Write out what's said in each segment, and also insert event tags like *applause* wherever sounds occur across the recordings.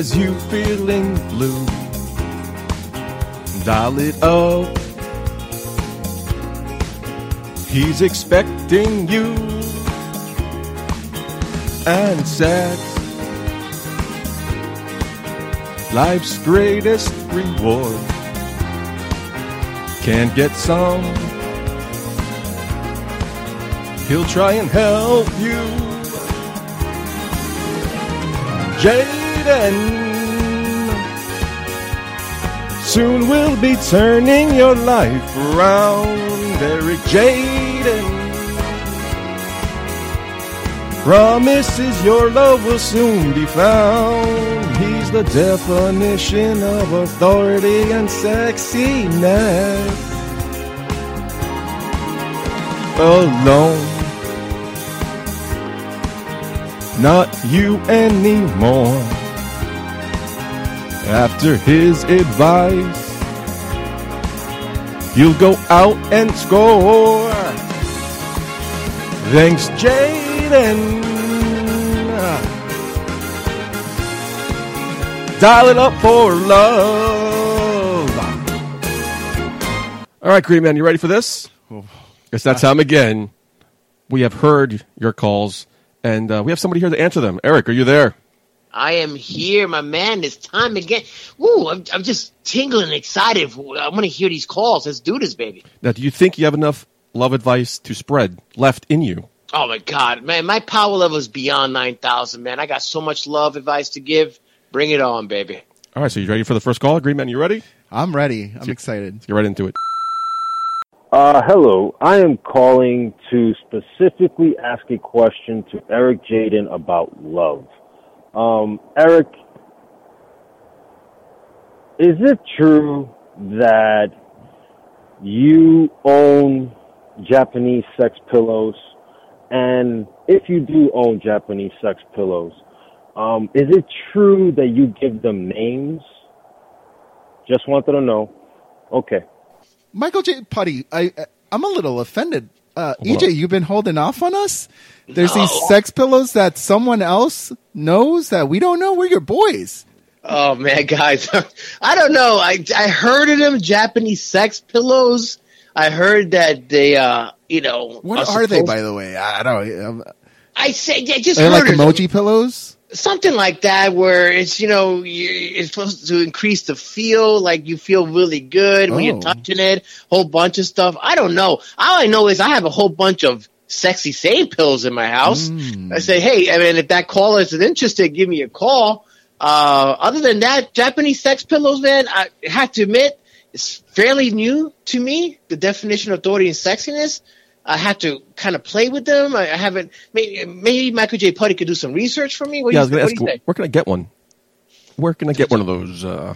has you feeling blue. Dial it up. He's expecting you. And sex. Life's greatest reward. Can't get some. He'll try and help you. Soon we'll be turning your life around, Eric Jaden. Promises your love will soon be found. He's the definition of authority and sexiness. Alone. Not you anymore. After his advice, you'll go out and score. Thanks, Jaden. Dial it up for love. All right, Green Man, you ready for this? Guess that time again. We have heard your calls, and uh, we have somebody here to answer them. Eric, are you there? I am here, my man. It's time again. Woo, I'm, I'm just tingling excited. I want to hear these calls. Let's do this, baby. Now, do you think you have enough love advice to spread left in you? Oh my God, man, my power level is beyond 9,000, man. I got so much love advice to give. Bring it on, baby. All right, so you ready for the first call? Green Man, you ready? I'm ready. I'm excited. Let's get right into it. Uh, hello. I am calling to specifically ask a question to Eric Jaden about love. Um, Eric, is it true that you own Japanese sex pillows? And if you do own Japanese sex pillows, um, is it true that you give them names? Just wanted to know. Okay. Michael J. Putty, I, I'm a little offended. Uh, EJ, you've been holding off on us. There's these sex pillows that someone else knows that we don't know. We're your boys. Oh man, guys, *laughs* I don't know. I I heard of them Japanese sex pillows. I heard that they, uh, you know, What are they, by the way? I don't. Um, I say, I just like of them. emoji pillows. something like that where it's you know it's supposed to increase the feel like you feel really good when Oh. you're touching it whole bunch of stuff i don't know all i know is i have a whole bunch of sexy sane pills in my house Mm. i say hey i mean if that caller is interested give me a call uh, other than that japanese sex pillows man i have to admit it's fairly new to me the definition of authority and sexiness I have to kind of play with them. I, I haven't. Maybe, maybe Michael J. Putty could do some research for me. What yeah, I was going to ask, you where can I get one? Where can I get one of those uh,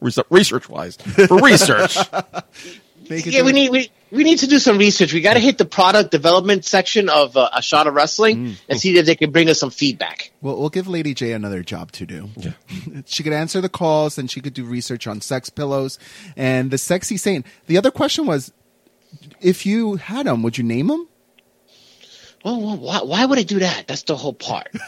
research wise? For research. *laughs* Make it Yeah, we need we, we need to do some research. We got to hit the product development section of uh, a shot of wrestling and see if they can bring us some feedback. We'll, we'll give Lady J another job to do. Yeah. *laughs* she could answer the calls and she could do research on sex pillows and the sexy saint. The other question was, if you had them, would you name them? Well, well why, why would I do that? That's the whole part. *laughs* you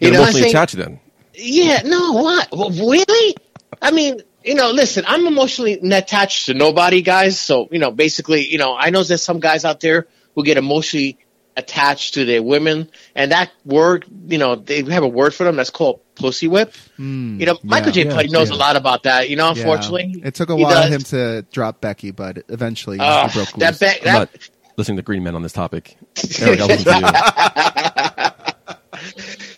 You're know what I'm mostly attached then. Yeah, no, what? Well, really? I mean, you know, listen, I'm emotionally attached to nobody, guys. So, you know, basically, you know, I know there's some guys out there who get emotionally attached to their women, and that word, you know, they have a word for them that's called pussy whip. you know, Michael J. yeah, Putty knows yeah. a lot about that. You know, Yeah. unfortunately, it took a while for him to drop Becky, but eventually Uh, he broke that loose. back, I'm that, not listening to Green Men on this topic. *laughs* Eric, *laughs*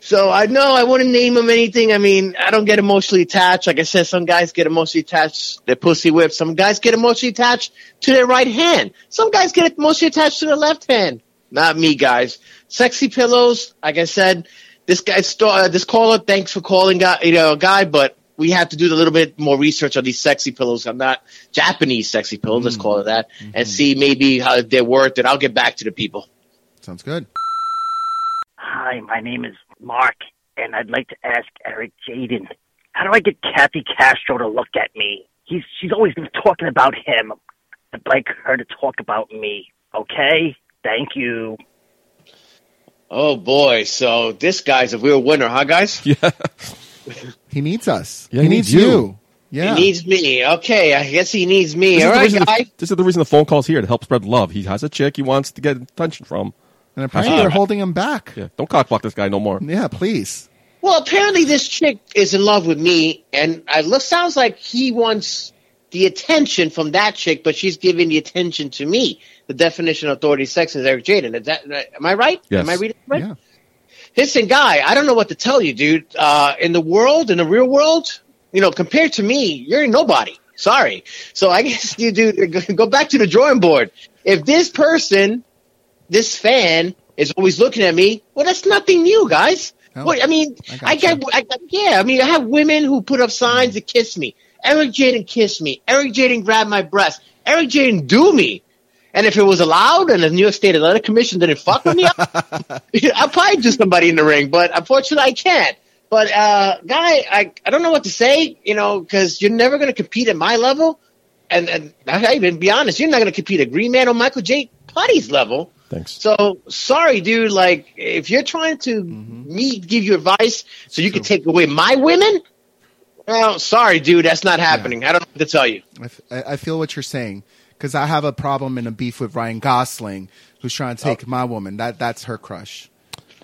So I know I wouldn't name him anything. I mean, I don't get emotionally attached. Like I said, some guys get emotionally attached. To their pussy whip. Some guys get emotionally attached to their right hand. Some guys get emotionally attached to their left hand. Not me, guys. Sexy pillows. Like I said, this guy, uh, this caller, thanks for calling, guy, you know, a guy, but we have to do a little bit more research on these sexy pillows. I'm not Japanese sexy pillows. Let's call it that, and see maybe how they're worth it. I'll get back to the people. Sounds good. Hi, my name is Mark, and I'd like to ask Eric Jaden, how do I get Kathy Castro to look at me? He's she's always been talking about him. I'd like her to talk about me. Okay? Thank you. Oh boy, so this guy's a real winner, huh, guys? *laughs* Yeah. He needs us. Yeah, he, he needs, needs you. you. Yeah. He needs me. Okay, I guess he needs me. This, All is the right, reason guy. the, this is the reason the phone call's here to help spread love. He has a chick he wants to get attention from. And apparently Uh, they're holding him back. Yeah, don't cockblock this guy no more. Yeah, please. Well, apparently this chick is in love with me, and it looks sounds like he wants the attention from that chick, but she's giving the attention to me. The definition of authority sex is Eric Jaden. Is that am I right? Yes. Am I reading right? Yeah. Listen, guy, I don't know what to tell you, dude. Uh, in the world, in the real world, you know, compared to me, you're nobody. Sorry. So I guess you do *laughs* go back to the drawing board. If this person, this fan, is always looking at me, well, that's nothing new, guys. Oh, I mean, I I, gotcha. get, I, yeah. I mean, I have women who put up signs to kiss me. Eric Jaden kissed me. Eric Jaden grabbed my breast. Eric Jaden do me. And if it was allowed and the New York State Athletic Commission didn't fuck with me, I'll *laughs* *laughs* probably do somebody in the ring, but unfortunately I can't. But, uh, guy, I, I don't know what to say, you know, cause you're never going to compete at my level. And, and I even be honest, you're not going to compete at Green Man or Michael J. Putty's level. Thanks. So sorry, dude. Like, if you're trying to Mm-hmm. me give you advice so you can take away my women, well, sorry, dude. That's not happening. I don't know what to tell you. I, f- I- feel what you're saying because I have a problem and a beef with Ryan Gosling, who's trying to take my woman. That that's her crush.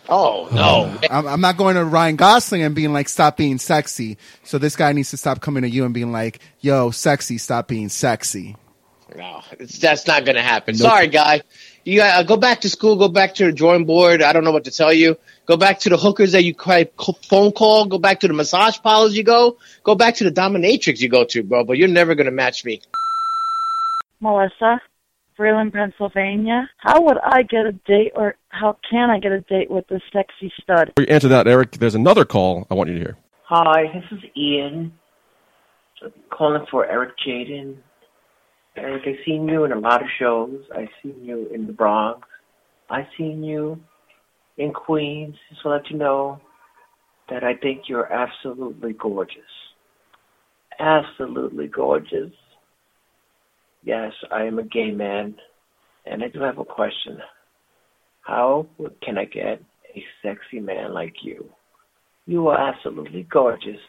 Oh no, I'm, I'm not going to Ryan Gosling and being like, "Stop being sexy." So this guy needs to stop coming to you and being like, "Yo, sexy, stop being sexy." no, it's, that's not going to happen. Sorry, guy. You uh, go back to school. Go back to the drawing board. I don't know what to tell you. Go back to the hookers that you cry, phone call. Go back to the massage parlors you go. Go back to the dominatrix you go to, bro. But you're never going to match me. Melissa, Freeland, Pennsylvania. How would I get a date, or how can I get a date with this sexy stud? Before you answer that, Eric, there's another call I want you to hear. Hi, this is Ian. Calling for Eric Jaden. Eric, I've seen you in a lot of shows. I've seen you in the Bronx. I've seen you in Queens. Just to let you know that I think you're absolutely gorgeous. Absolutely gorgeous. Yes, I am a gay man, and I do have a question. How can I get a sexy man like you? You are absolutely gorgeous.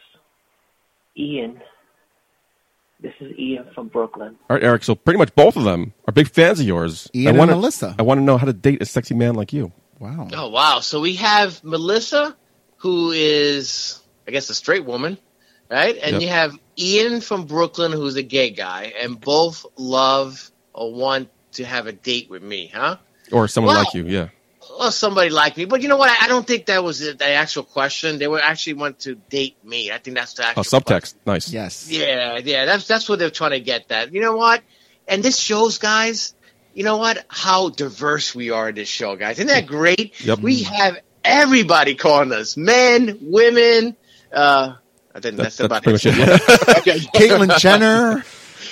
Ian. This is Ian from Brooklyn. All right, Eric. So pretty much both of them are big fans of yours. Ian I and wanna, Melissa. I want to know how to date a sexy man like you. Wow. Oh wow! So we have Melissa, who is, I guess, a straight woman, right? And Yep. you have Ian from Brooklyn, who's a gay guy, and both love or want to have a date with me, huh? Or someone Wow. like you, yeah. Well, somebody like me, but you know what? I, I don't think that was the, the actual question. They were actually want to date me. I think that's the Oh, actual subtext. Nice. Yes. yeah, yeah, that's that's what they're trying to get. That you know what? And this shows, guys. You know what? How diverse we are in this show, guys. Isn't that *laughs* great? Yep. We have everybody calling us, men, women. Uh, I think That- that's, that's about pretty it. much it. *laughs* Okay. *laughs* Caitlyn Jenner.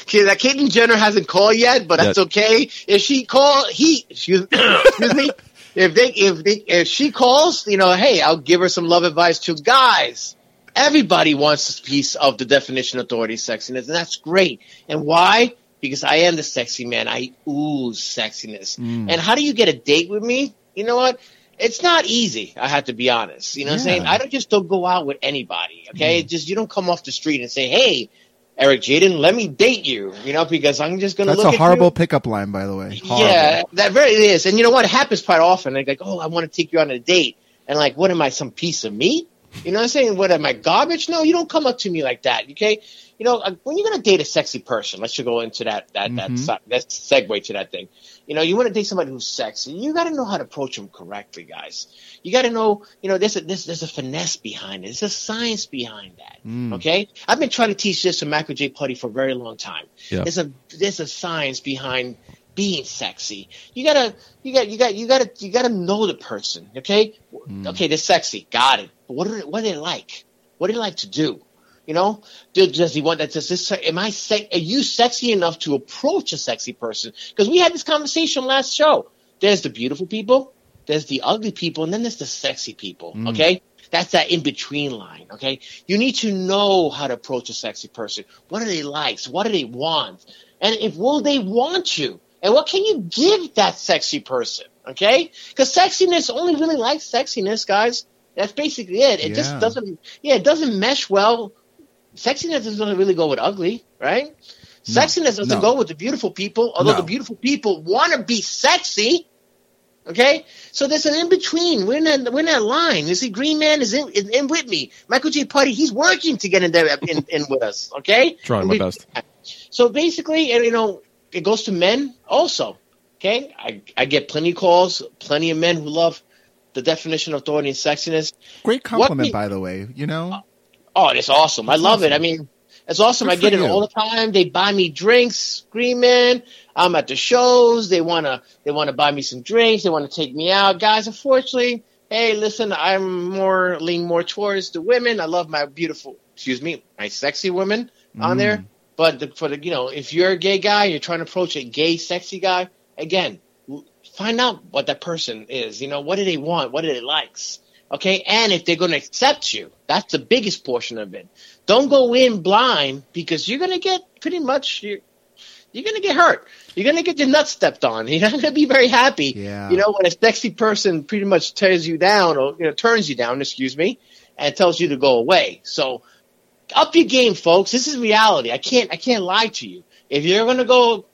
Okay, that Caitlyn Jenner hasn't called yet, but that's Yeah. okay. If she call, he excuse, *coughs* excuse me. If they if they if she calls, you know, hey, I'll give her some love advice to guys. Everybody wants a piece of the definition of authority sexiness, and that's great. And why? Because I am the sexy man. I ooze sexiness. Mm. And how do you get a date with me? You know what? It's not easy. I have to be honest. You know what I'm saying? I don't just don't go out with anybody. Okay, It's just you don't come off the street and say, "Hey, Eric Jaden, let me date you." You know, because I'm just gonna That's a horrible you. pickup line, by the way. Horrible. Yeah, that very is. And you know what? It happens quite often. They're like, "Oh, I want to take you on a date," and like, "What am I? Some piece of meat?" You know what I'm saying? What am I garbage? No, you don't come up to me like that. Okay, you know uh, when you're gonna date a sexy person, let's just go into that that that Mhm. that let's segue to that thing. You know, you want to date somebody who's sexy. You got to know how to approach them correctly, guys. You got to know, you know, there's a there's, there's a finesse behind it. There's a science behind that. Mm. Okay, I've been trying to teach this to Michael J. Putty for a very long time. Yeah. There's a there's a science behind being sexy. You gotta you got you got you gotta you gotta know the person. Okay, hmm. okay, they're sexy. Got it. But what are they, what are they like? What do they like to do? You know, does, he want that? Does this? Am I? Se- are you sexy enough to approach a sexy person? Because we had this conversation last show. There's the beautiful people, there's the ugly people, and then there's the sexy people. Hmm. Okay, that's that in between line. Okay, you need to know how to approach a sexy person. What do they like? What do they want? And if will they want you? And what can you give that sexy person? Okay, because sexiness only really likes sexiness, guys. That's basically it. It Yeah. just doesn't. Yeah, it doesn't mesh well. Sexiness doesn't really go with ugly, right? Sexiness doesn't no. go with the beautiful people, although No. the beautiful people want to be sexy. Okay, so there's an in between. We're in that we're in that line. You see, Green Man is in, is in with me. Michael J. Putty, he's working to get in there in, in with us. Okay, Trying my best. So basically, you know, it goes to men also. Okay, I I get plenty of calls, plenty of men who love the definition of authority and sexiness. Great compliment, we- by the way. You know, Oh, it's awesome. I That's love it. I mean, it's awesome. Good I get it you. all the time. They buy me drinks, Man. I'm at the shows. They wanna they wanna buy me some drinks. They wanna take me out, guys. Unfortunately, hey, listen, I'm more lean more towards the women. I love my beautiful, excuse me, my sexy women on Mm. there. But the, for the you know, if you're a gay guy, you're trying to approach a gay sexy guy. Again, find out what that person is. You know, what do they want? What do they likes? Okay, and if they're going to accept you, that's the biggest portion of it. Don't go in blind because you're going to get pretty much you're, you're going to get hurt. You're going to get your nuts stepped on. *laughs* You're not going to be very happy. Yeah. You know, when a sexy person pretty much tears you down or you know turns you down, excuse me, and tells you to go away. So up your game, folks. This is reality. I can't I can't lie to you. If you're going to go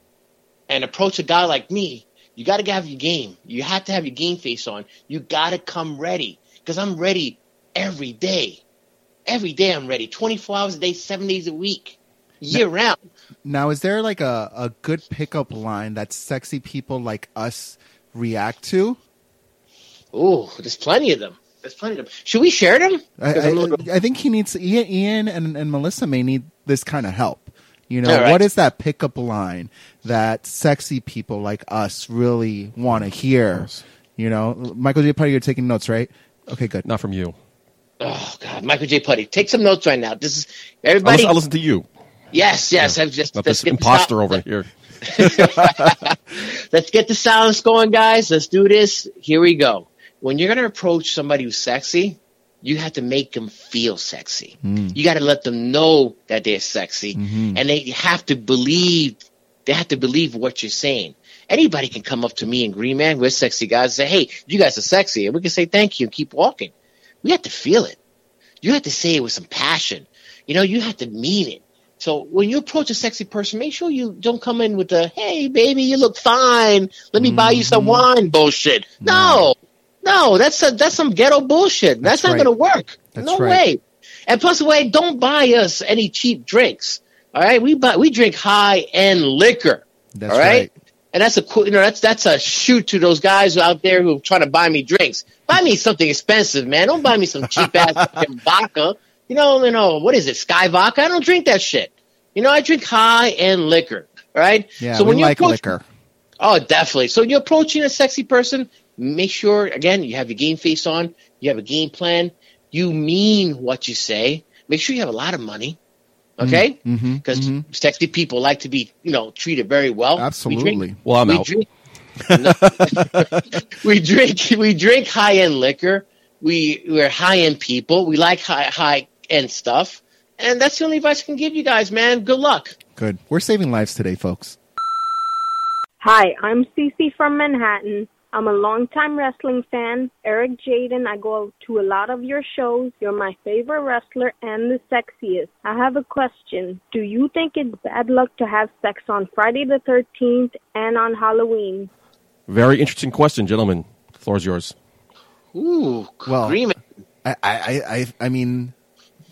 and approach a guy like me, you got to have your game. You have to have your game face on. You got to come ready because I'm ready every day. Every day I'm ready. 24 hours a day, seven days a week, year round. now is there like a, a good pickup line that sexy people like us react to? Ooh, there's plenty of them. There's plenty of them. Should we share them? I'm little- I, I think he needs Ian, Ian and, and Melissa may need this kind of help. You know, All right. what is that pickup line that sexy people like us really want to hear? You know, Michael J. Putty, you're taking notes, right? Okay, good. Not from you. oh God, Michael J. Putty, take some notes right now. This is I everybody. listen, I listen to you, yes, yes. I'm just not this imposter over here. *laughs* Let's get the silence going, guys. Let's do this. Here we go. When you're gonna approach somebody who's sexy, you have to make them feel sexy. Mm. You got to let them know that they're sexy, mm-hmm. and they have to believe. They have to believe what you're saying. Anybody can come up to me and Green Man, we're sexy guys, and say, "Hey, you guys are sexy," and we can say thank you and keep walking. We have to feel it. You have to say it with some passion. You know, you have to mean it. So when you approach a sexy person, make sure you don't come in with the "Hey, baby, you look fine. Let me buy you some mm-hmm. wine" bullshit. No, no, that's a, that's some ghetto bullshit. That's, That's not right. going to work. That's no right. way. And plus, way, don't buy us any cheap drinks. All right, we buy we drink high end liquor. That's all right? right. And that's a cool, you know, that's that's a shoot to those guys out there who are trying to buy me drinks. Buy me something expensive, man. Don't buy me some cheap ass *laughs* vodka. You know, you know, what is it? Skyy vodka? I don't drink that shit. You know, I drink high end liquor. All right. Yeah, so we when you like approach, liquor. Oh, definitely. So when you're approaching a sexy person, make sure again you have your game face on. You have a game plan. You mean what you say. Make sure you have a lot of money. Okay, mhm, because mhm. sexy people like to be, you know, treated very well. We Absolutely. drink, Well, I'm we out. drink, *laughs* we drink we drink high end liquor. We we're high end people. We like high high end stuff, and that's the only advice I can give you guys, man. Good luck. Good. We're saving lives today, folks. Hi, I'm Cece from Manhattan. I'm a longtime wrestling fan. Eric Jaden, I go to a lot of your shows. You're my favorite wrestler and the sexiest. I have a question. Do you think it's bad luck to have sex on Friday the 13th and on Halloween? Very interesting question, gentlemen. The floor is yours. Ooh, Well, agreement. I, I, I, I mean,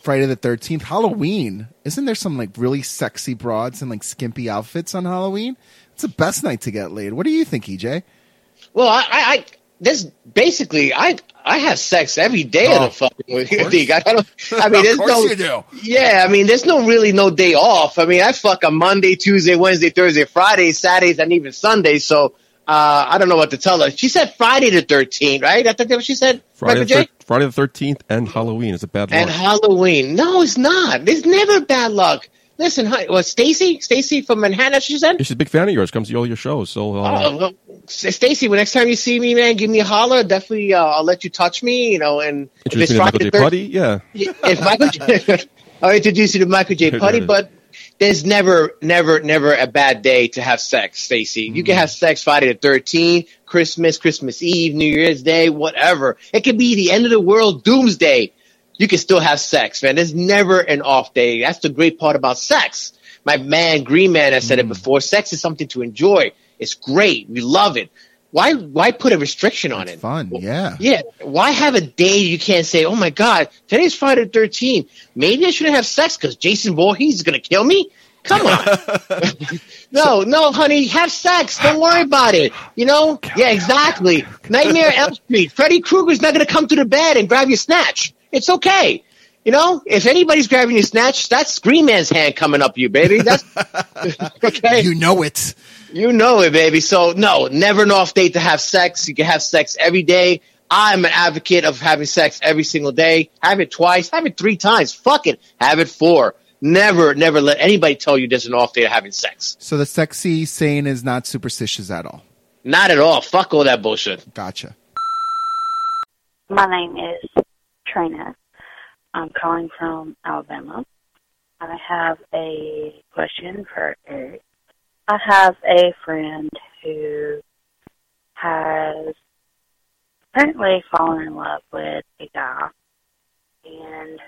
Friday the Thirteenth, Halloween. Isn't there some like really sexy broads and like skimpy outfits on Halloween? It's the best night to get laid. What do you think, EJ? Well, I, I, this basically, I, I have sex every day of Oh, the fucking week. *laughs* I don't. I mean, *laughs* there's no. Yeah, I mean, there's no really no day off. I mean, I fuck on Monday, Tuesday, Wednesday, Thursday, Friday, Saturdays, and even Sundays. So uh, I don't know what to tell her. She said Friday the 13th, right? I think that's what she said. Friday the, thir- Friday the 13th and Halloween is a bad luck. And. Halloween. No, it's not. There's never bad luck. Listen, hi, well, Stacy, Stacy from Manhattan, she said. She's a big fan of yours. Comes to all your shows. So uh, Oh, well, Stacy, when next time you see me, man, give me a holler. Definitely, uh, I'll let you touch me. You know, and if introduce it's me to Michael J. the Putty. *laughs* Yeah. if Michael, J- *laughs* I'll introduce you to Michael J. *laughs* Putty. But there's never, never, never a bad day to have sex, Stacy. You can have sex Friday the 13th, Christmas, Christmas Eve, New Year's Day, whatever. It could be the end of the world, doomsday. You can still have sex, man. There's never an off day. That's the great part about sex. My man, Green Man, has said it before. Sex is something to enjoy. It's great. We love it. Why, why put a restriction on it? Fun, yeah. Yeah. Why have a day you can't say, oh my God, today's Friday the 13th. Maybe I shouldn't have sex because Jason Voorhees is going to kill me? Come on. *laughs* no, no, honey, have sex. Don't worry about it. You know? Yeah, exactly. Nightmare Elm Street. Freddy Krueger's not going to come to the bed and grab your snatch. It's okay. You know, if anybody's grabbing your snatch, that's Green Man's hand coming up you, baby. That's *laughs* okay. You know it. You know it, baby. So no, never an off day to have sex. You can have sex every day. I'm an advocate of having sex every single day. Have it twice, have it three times. Fuck it. Have it four. Never, never let anybody tell you there's an off day of having sex. So the sexy saying is not superstitious at all. Not at all. Fuck all that bullshit. Gotcha. My name is Trina. I'm calling from Alabama. I have a question for Eric. I have a friend who has apparently fallen in love with a guy, and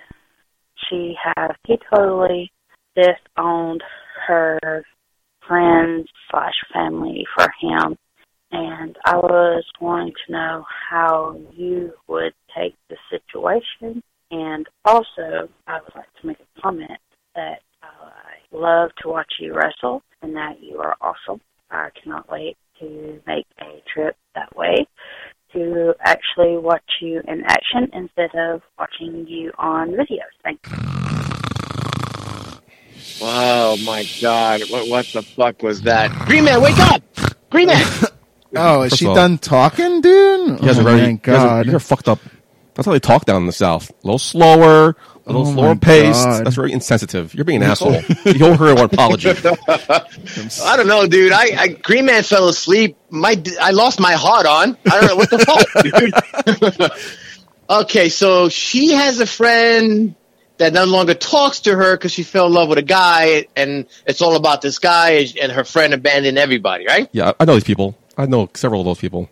she has he totally disowned her friends slash family for him. And I was wanting to know how you would take the situation. And also, I would like to make a comment that uh, I love to watch you wrestle and that you are awesome. I cannot wait to make a trip that way to actually watch you in action instead of watching you on videos. Thank you. Wow, my God. What, what the fuck was that? Green Man, wake up! Green Man! *laughs* Oh, is First she all- done talking, dude? You guys oh are very, my you guys are- god. you're fucked up. That's how they talk down in the South. A little slower, a little Oh slower. God. That's very insensitive. You're being an asshole. you owe her an apology. *laughs* I don't know, dude. I, I Green Man fell asleep. My I lost my heart on. I don't know what the fuck, dude. *laughs* okay, so she has a friend that no longer talks to her because she fell in love with a guy, and it's all about this guy, and her friend abandoned everybody, right? Yeah, I know these people. I know several of those people.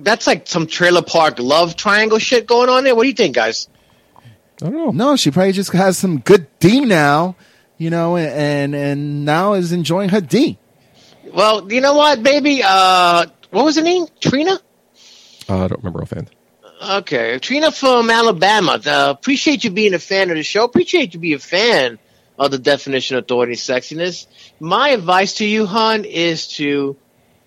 That's like some trailer park love triangle shit going on there. What do you think, guys? I don't know. No, she probably just has some good D now, you know, and and now is enjoying her D. Well, you know what, baby? Uh, what was her name? Trina. Uh, I don't remember offhand. Okay, Trina from Alabama. Uh, appreciate you being a fan of the show. Appreciate you being a fan of the definition of authority and sexiness. My advice to you, hon, is to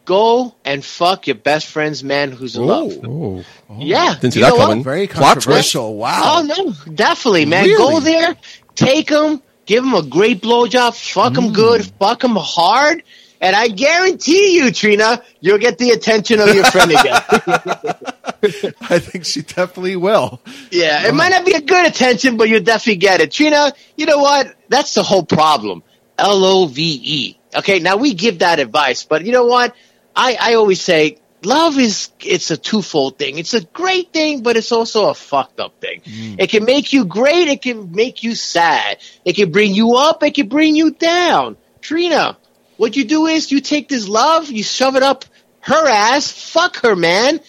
go and fuck your best friend's man who's in love. Oh, Yeah, didn't see you that know what? coming. Very controversial. Wow. Oh no, definitely, man. Really? Go there, take him, give him a great blowjob, fuck Mm. him good, fuck him hard, and I guarantee you, Trina, you'll get the attention of your friend again. *laughs* *laughs* I think she definitely will. Yeah, it might not be a good attention, but you'll definitely get it. Trina, you know what? That's the whole problem. L O V E. Okay, now we give that advice, but you know what? I, I always say love is it's a twofold thing. It's a great thing, but it's also a fucked up thing. Mm. It can make you great, it can make you sad. It can bring you up, it can bring you down. Trina, what you do is you take this love, you shove it up her ass, fuck her, man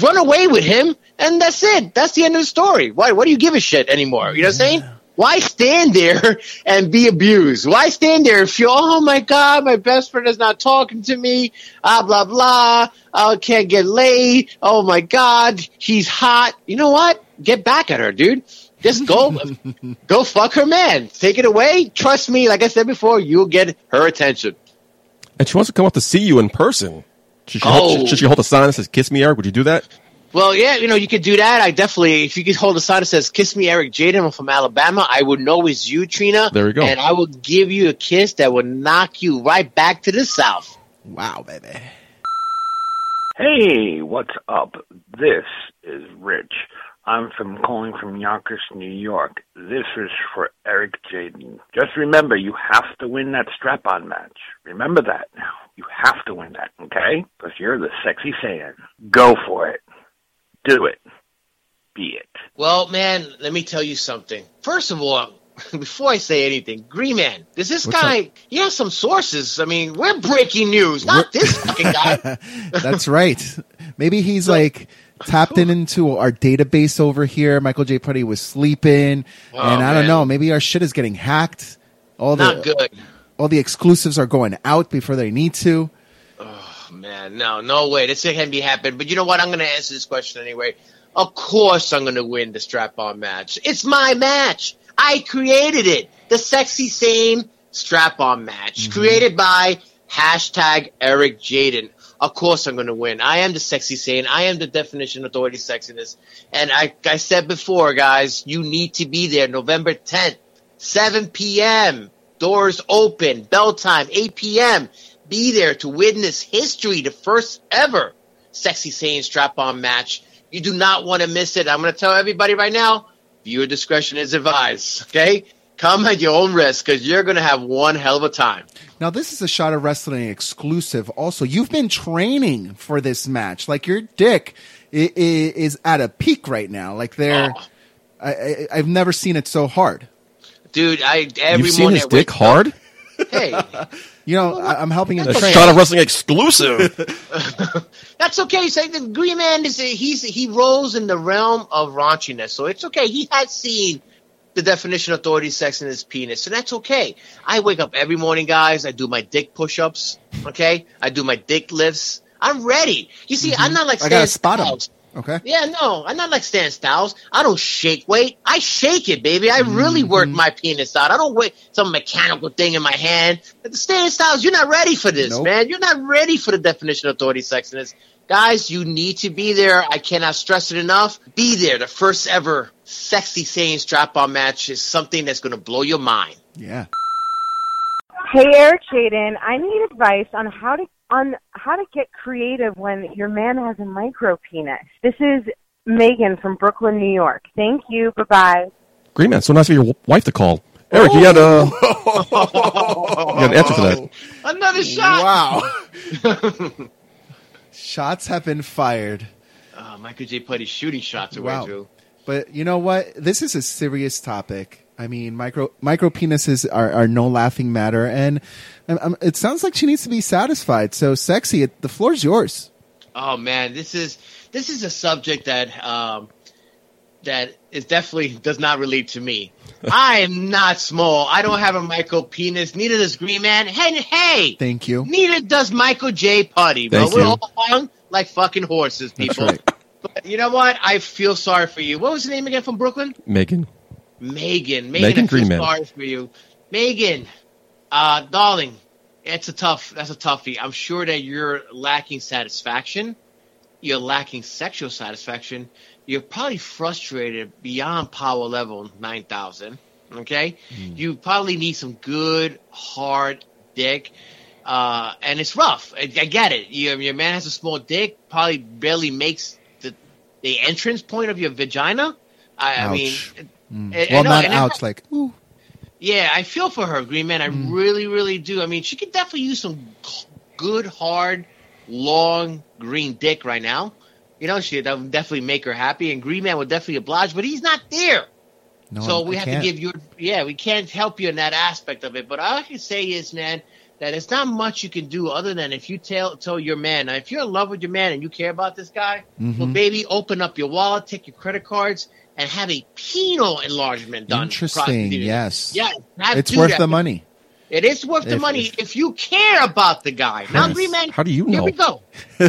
run away with him, and that's it. That's the end of the story. Why? What do you give a shit anymore? You know what I'm saying? Why stand there and be abused? Why stand there and feel, oh my god, my best friend is not talking to me, ah blah blah, I can't get laid. Oh my god, he's hot. You know what? Get back at her, dude. Just go, *laughs* go fuck her man. Take it away. Trust me, like I said before, you'll get her attention. And she wants to come up to see you in person. Should she, Oh. hold, should she hold a sign that says "Kiss me, Eric"? Would you do that? Well, yeah, you know, you could do that. I definitely, if you could hold a sign that says "Kiss me, Eric Jaden," I'm from Alabama. I would know it's you, Trina. There we go. And I will give you a kiss that will knock you right back to the south. Wow, baby. Hey, what's up? This is Rich. I'm from calling from Yonkers, New York. This is for Eric Jaden. Just remember, you have to win that strap-on match. Remember that now. You have to win that, okay? Because you're the sexy fan. Go for it. Do it. Be it. Well, man, let me tell you something. First of all, *laughs* before I say anything, Green Man, does this What's guy? He has some sources. I mean, we're breaking news, not this fucking guy. *laughs* That's right. Maybe he's like tapped in *laughs* into our database over here. Michael J. Putty was sleeping, Oh, and I don't know. Maybe our shit is getting hacked. All the good. all the exclusives are going out before they need to. Man, no, no way. This can be happening. But you know what? I'm going to answer this question anyway. Of course, I'm going to win the strap-on match. It's my match. I created it. The sexy same strap-on match mm-hmm. created by hashtag Eric Jaden. Of course, I'm going to win. I am the sexy sane. I am the definition of authority sexiness. And I, I said before, guys, you need to be there November 10th, 7 p.m. Doors open. Bell time, 8 p.m. Be there to witness history, the first ever sexy sane strap on match. You do not want to miss it. I'm going to tell everybody right now viewer discretion is advised. Okay? Come at your own risk because you're going to have one hell of a time. Now, this is a shot of wrestling exclusive. Also, you've been training for this match. Like your dick i- i- is at a peak right now. Like they're, Oh. I, I, I've never seen it so hard. Dude, I every You've seen morning his I wake dick up- hard? Hey, *laughs* You know, I, I'm helping him A train. shot of wrestling exclusive. *laughs* That's okay. Say the Green Man is he's he rolls in the realm of raunchiness, so it's okay. He has seen the definition of authority, sex, in his penis, so that's okay. I wake up every morning, guys. I do my dick push-ups. Okay, I do my dick lifts. I'm ready. You see, I'm not like Mm-hmm. I gotta Stan spot him. Styles. Okay. Yeah, no, I'm not like Stan Styles. I don't shake weight. I shake it, baby. I really work Mm-hmm. my penis out. I don't wait some mechanical thing in my hand. But the Stan Styles, you're not ready for this, Nope. man. You're not ready for the definition of authority sexiness. Guys, you need to be there. I cannot stress it enough. Be there. The first ever sexy saying strap on match is something that's going to blow your mind. Yeah. Hey Eric Jaden, I need advice on how to on how to get creative when your man has a micro penis. This is Megan from Brooklyn, New York. Thank you. Bye bye. Green man, so nice for your wife to call. Eric, you got uh, you got an answer for that. Another shot. Wow. *laughs* Shots have been fired. Oh, Michael J. Putty shooting shots away, Wow. Drew. But you know what? This is a serious topic. I mean, micro micro penises are, are no laughing matter, and um, um, it sounds like she needs to be satisfied. So, sexy, it, the floor's yours. Oh man, this is this is a subject that um, that is definitely does not relate to me. *laughs* I am not small. I don't have a micro penis. Neither does Green Man. Hey, hey, Thank you. neither does Michael J. Putty. Bro, Thank we're you. all hung like fucking horses, That's people. right. But you know what? I feel sorry for you. What was the name again from Brooklyn? Megan. Megan. Megan, Megan Greenman. sorry for you. Megan, uh, darling, it's a tough, that's a toughie. I'm sure that you're lacking satisfaction. You're lacking sexual satisfaction. You're probably frustrated beyond power level 9000. Okay? You probably need some good, hard dick. Uh, and it's rough. I, I get it. Your, your man has a small dick, probably barely makes the, the entrance point of your vagina. I, I mean, Mm. I well, know, not and I- ouch. Like, ooh. yeah, I feel for her, Green Man. I Mm. really, really do. I mean, she could definitely use some good, hard, long green dick right now. You know, she that would definitely make her happy, and Green Man would definitely oblige, but he's not there. No, so I we have can't. to give you, yeah, we can't help you in that aspect of it. But all I can say is, man, that it's not much you can do other than if you tell tell your man. Now, if you're in love with your man and you care about this guy, well, Mhm. baby, open up your wallet, take your credit cards, and have a penal enlargement done. Interesting. Prostituted. Yes. Yeah, It's worth that. the money. It is worth the money if, you care about the guy. Now, Yes. Green Man, How do you know? here we go. *laughs*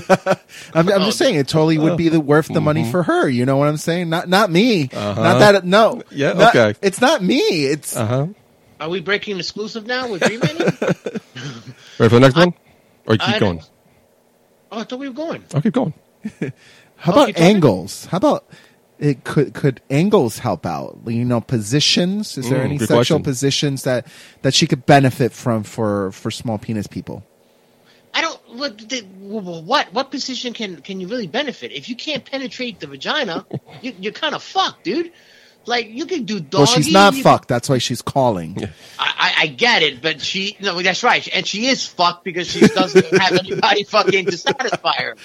I'm, I'm just saying it totally would be the worth the money Mhm. for her. You know what I'm saying? Not not me. Uh-huh. Not that. No. Yeah, Not- okay. It's not me. It's Uh huh. Are we breaking exclusive now with Green Man? *laughs* *laughs* Ready for the next one? Or you I keep going? don't- oh, I thought we were going. I'll keep going. How Oh, about angles? How about it could could angles help out? You know, positions. Is there Mm, any sexual question. positions that that she could benefit from for for small penis people? I don't. What? the- What? What position can can you really benefit if you can't penetrate the vagina? *laughs* you, you're kind of fucked, dude. Like you can do doggy. well, she's not you- fucked. That's why she's calling. I, I, I get it, but she. No, that's right, and she is fucked because she doesn't *laughs* have anybody fucking to satisfy her.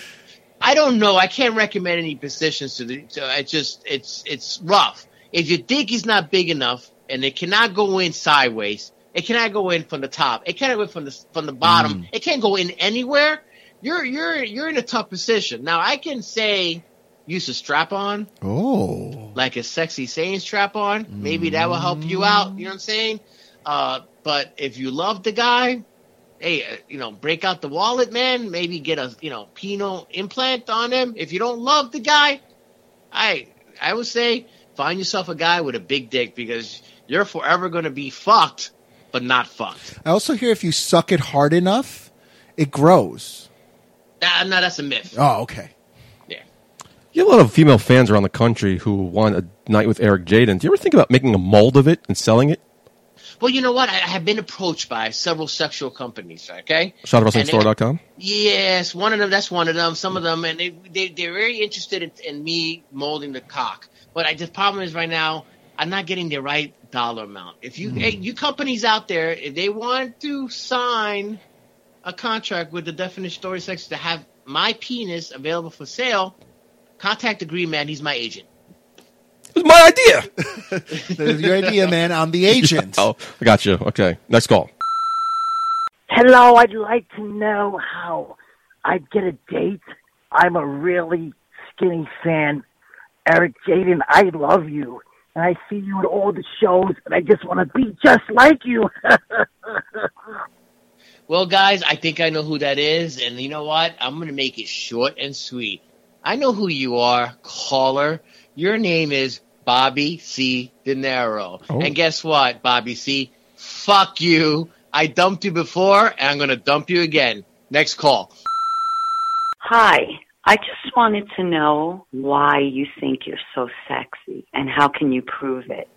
I don't know. I can't recommend any positions to the. To, it's just it's it's rough. If your dick is not big enough, and it cannot go in sideways. It cannot go in from the top. It cannot go in from the from the bottom. Mm. It can't go in anywhere. You're you're you're in a tough position. Now I can say use a strap on, Oh. like a sexy saying strap on. Maybe that will help you out. You know what I'm saying? Uh, but if you love the guy, hey, uh, you know, break out the wallet, man. Maybe get a you know penal implant on him. If you don't love the guy, I I would say find yourself a guy with a big dick because you're forever going to be fucked, but not fucked. I also hear if you suck it hard enough, it grows. That, no, that's a myth. Oh, okay. Yeah. You have a lot of female fans around the country who want a night with Eric Jaden. Do you ever think about making a mold of it and selling it? Well, you know what? I I have been approached by several sexual companies. Okay, ShotWrestlingStore.com? Yes, one of them. That's one of them. Some of them, and they, they they're very interested in, in me molding the cock. But I, the problem is right now, I'm not getting the right dollar amount. If you hmm. hey, you companies out there, if they want to sign a contract with the Definition Story Sex to have my penis available for sale, contact the Green Man. He's my agent. It was my idea. *laughs* There's your idea, man. I'm the agent. *laughs* oh, I got you. Okay, next call. Hello, I'd like to know how I'd get a date. I'm a really skinny fan. Eric Jaden, I love you. And I see you at all the shows, and I just want to be just like you. *laughs* Well, guys, I think I know who that is, and you know what? I'm going to make it short and sweet. I know who you are, caller. Your name is Bobby C. De Niro. Oh. And guess what, Bobby C? Fuck you. I dumped you before, and I'm going to dump you again. Next call. Hi. I just wanted to know why you think you're so sexy and how can you prove it?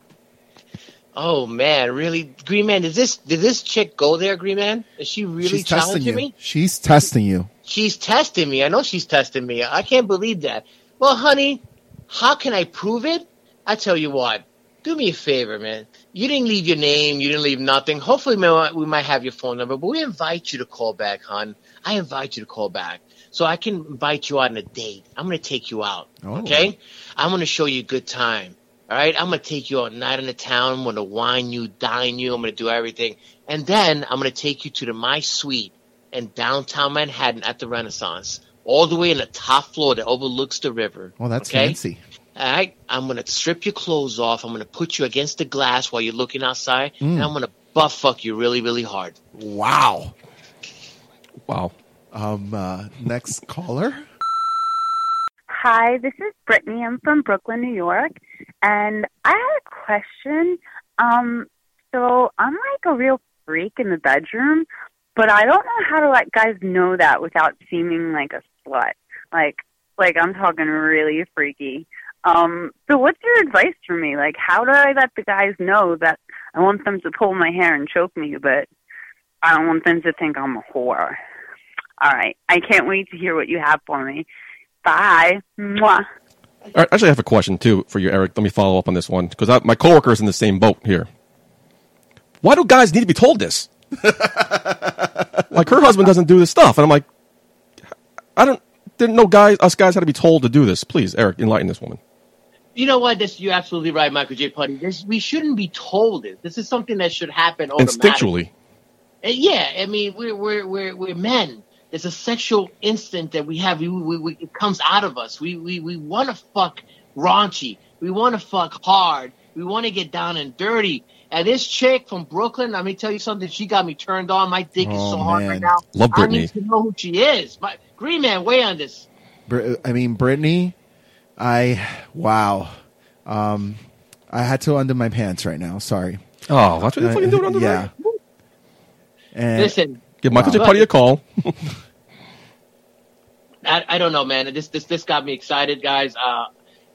Oh man, really, Green Man? Did this did this chick go there, Green Man? Is she really She's testing challenging you. me? She's testing you. She's testing me. I know she's testing me. I can't believe that. Well, honey, how can I prove it? I tell you what. Do me a favor, man. You didn't leave your name. You didn't leave nothing. Hopefully, we might- we might have your phone number, but we invite you to call back, hon. I invite you to call back so I can invite you out on a date. I'm going to take you out. Oh. Okay? I'm going to show you a good time. All right? I'm going to take you out night in the town. I'm going to wine you, dine you. I'm going to do everything. And then I'm going to take you to the My Suite in downtown Manhattan at the Renaissance, all the way in the top floor that overlooks the river. Well, that's okay? fancy. All right, I'm gonna strip your clothes off. I'm gonna put you against the glass while you're looking outside, Mm. and I'm gonna butt fuck you really, really hard. Wow. Wow. Um, uh, next caller. Hi, this is Brittany. I'm from Brooklyn, New York, and I had a question. Um, so I'm like a real freak in the bedroom, but I don't know how to let guys know that without seeming like a slut. Like, like I'm talking really freaky. Um, so what's your advice for me? Like, how do I let the guys know that I want them to pull my hair and choke me, but I don't want them to think I'm a whore? All right. I can't wait to hear what you have for me. Bye. Mwah. All right, actually, I have a question too for you, Eric. Let me follow up on this one because my coworker is in the same boat here. Why do guys need to be told this? like her husband doesn't do this stuff, and I'm like, I don't. Didn't know guys, us guys, had to be told to do this. Please, Eric, enlighten this woman. You know what? This you're absolutely right, Michael J. Putty. This we shouldn't be told it. This is something that should happen. Instinctually, Uh, yeah, I mean, we're we're we're we're men. There's a sexual instinct that we have. We, we, we it comes out of us. We we we want to fuck raunchy. We want to fuck hard. We want to get down and dirty. And this chick from Brooklyn, let me tell you something. She got me turned on. My dick is Oh, so hard right now. Love Brittany. I need to know who she is. My Green Man, weigh on this. Br- I mean, Brittany, I wow. Um, I had to undo my pants right now. Sorry. Oh, that's what you're Uh, fucking doing under Yeah. And Listen, give Michael J. Wow. Putty a call. *laughs* I, I don't know, man. This this this got me excited, guys. Uh,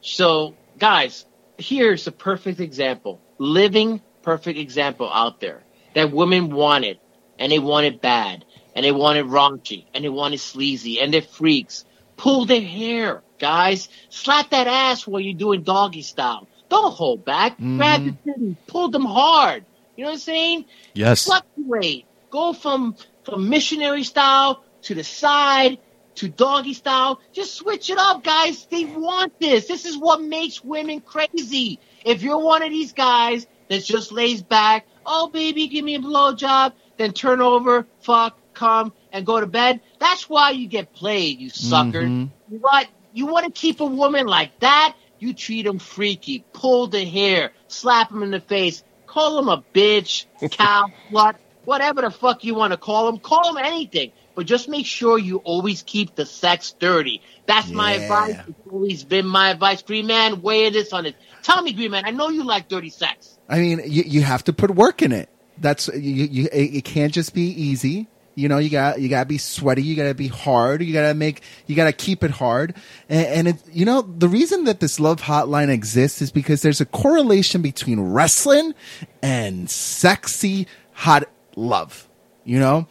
so, guys, here's a perfect example, living perfect example out there that women wanted, and they want it bad, and they want it raunchy, and they want it sleazy, and they're freaks. Pull their hair, guys. Slap that ass while you're doing doggy style. Don't hold back. Mm-hmm. Grab the titties. Pull them hard. You know what I'm saying? Yes. Fluctuate. Go from from missionary style to the side to doggy style. Just switch it up, guys. They want this. This is what makes women crazy. If you're one of these guys that just lays back, oh baby, give me a blowjob, then turn over, fuck, come, and go to bed. That's why you get played, you sucker. Mhm. You want to keep a woman like that? You treat them freaky, pull the hair, slap them in the face, call them a bitch, *laughs* cow, slut, whatever the fuck you want to call them. Call them anything, but just make sure you always keep the sex dirty. That's my advice. It's always been my advice. Green man, weigh this on it. Tell me, Green man, I know you like dirty sex. I mean, you, you have to put work in it. That's you. you it can't just be easy. You know, you got you gotta be sweaty. You gotta be hard. You gotta make. You gotta keep it hard. And, and it, you know, the reason that this love hotline exists is because there's a correlation between wrestling and sexy hot love. You know,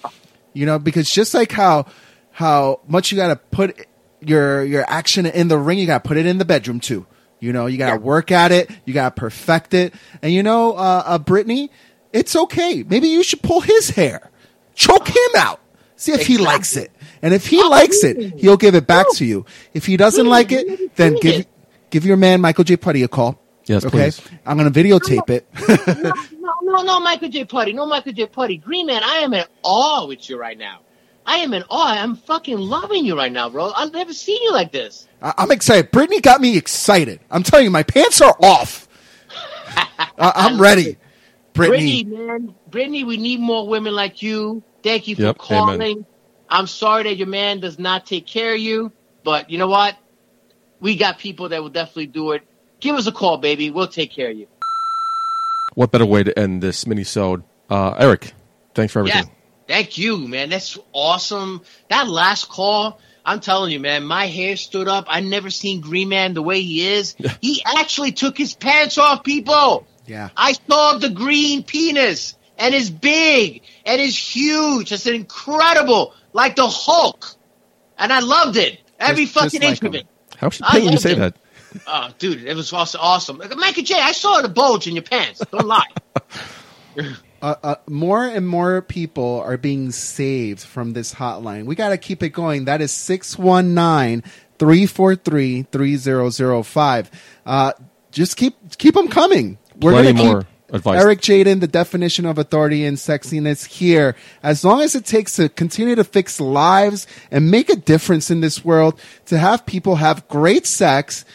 you know, because just like how how much you gotta put your your action in the ring, you gotta put it in the bedroom too. You know, you gotta work at it, you gotta perfect it, and you know, uh, uh Brittany, it's okay. Maybe you should pull his hair, choke him out, see if he likes it, and if he likes it, he'll give it back to you. If he doesn't like it, then give give your man Michael J. Putty a call. Yes, okay. please. I'm gonna videotape it. no, no, no, no, Michael J. Putty. No, Michael J. Putty. Green man, I am in awe with you right now. I am in awe. I'm fucking loving you right now, bro. I've never seen you like this. I- I'm excited. Brittany got me excited. I'm telling you, my pants are off. *laughs* I- I'm ready. Brittany, Brittany, man. Brittany, we need more women like you. Thank you for Yep, calling. amen. I'm sorry that your man does not take care of you, but you know what? We got people that will definitely do it. Give us a call, baby. We'll take care of you. What better way to end this mini-sode? Uh, Eric, thanks for everything. Thank you, man. That's awesome. That last call, I'm telling you, man, my hair stood up. I never seen Green Man the way he is. he actually took his pants off, people. Yeah. I saw the green penis and it's big and it's huge. It's incredible, like the Hulk. And I loved it. Every Just- just fucking like inch of it. How's she I you say it. that? Oh, dude, it was also awesome. Like, Michael J, I saw the bulge in your pants. Don't lie. *laughs* uh, uh, more and more people are being saved from this hotline. We got to keep it going. That is 619 343 3005. Uh, Just keep keep them coming. We're gonna more keep advice. Eric Jaden, the definition of authority and sexiness here. As long as it takes to continue to fix lives and make a difference in this world, to have people have great sex,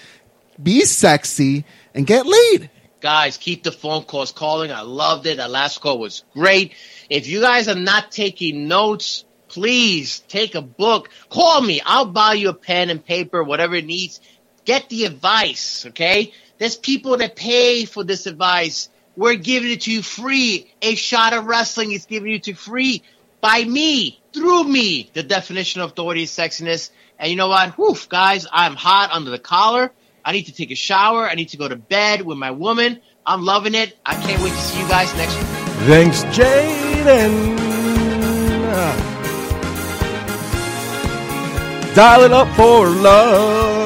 be sexy, and get laid. Guys, keep the phone calls calling. I loved it. That last call was great. If you guys are not taking notes, please take a book. Call me. I'll buy you a pen and paper, whatever it needs. Get the advice, okay? There's people that pay for this advice. We're giving it to you free. A shot of wrestling is giving you to free by me, through me. The definition of authority is sexiness. And you know what? Whew, guys, I'm hot under the collar. I need to take a shower. I need to go to bed with my woman. I'm loving it. I can't wait to see you guys next week. Thanks, Jaden. Dial it up for love.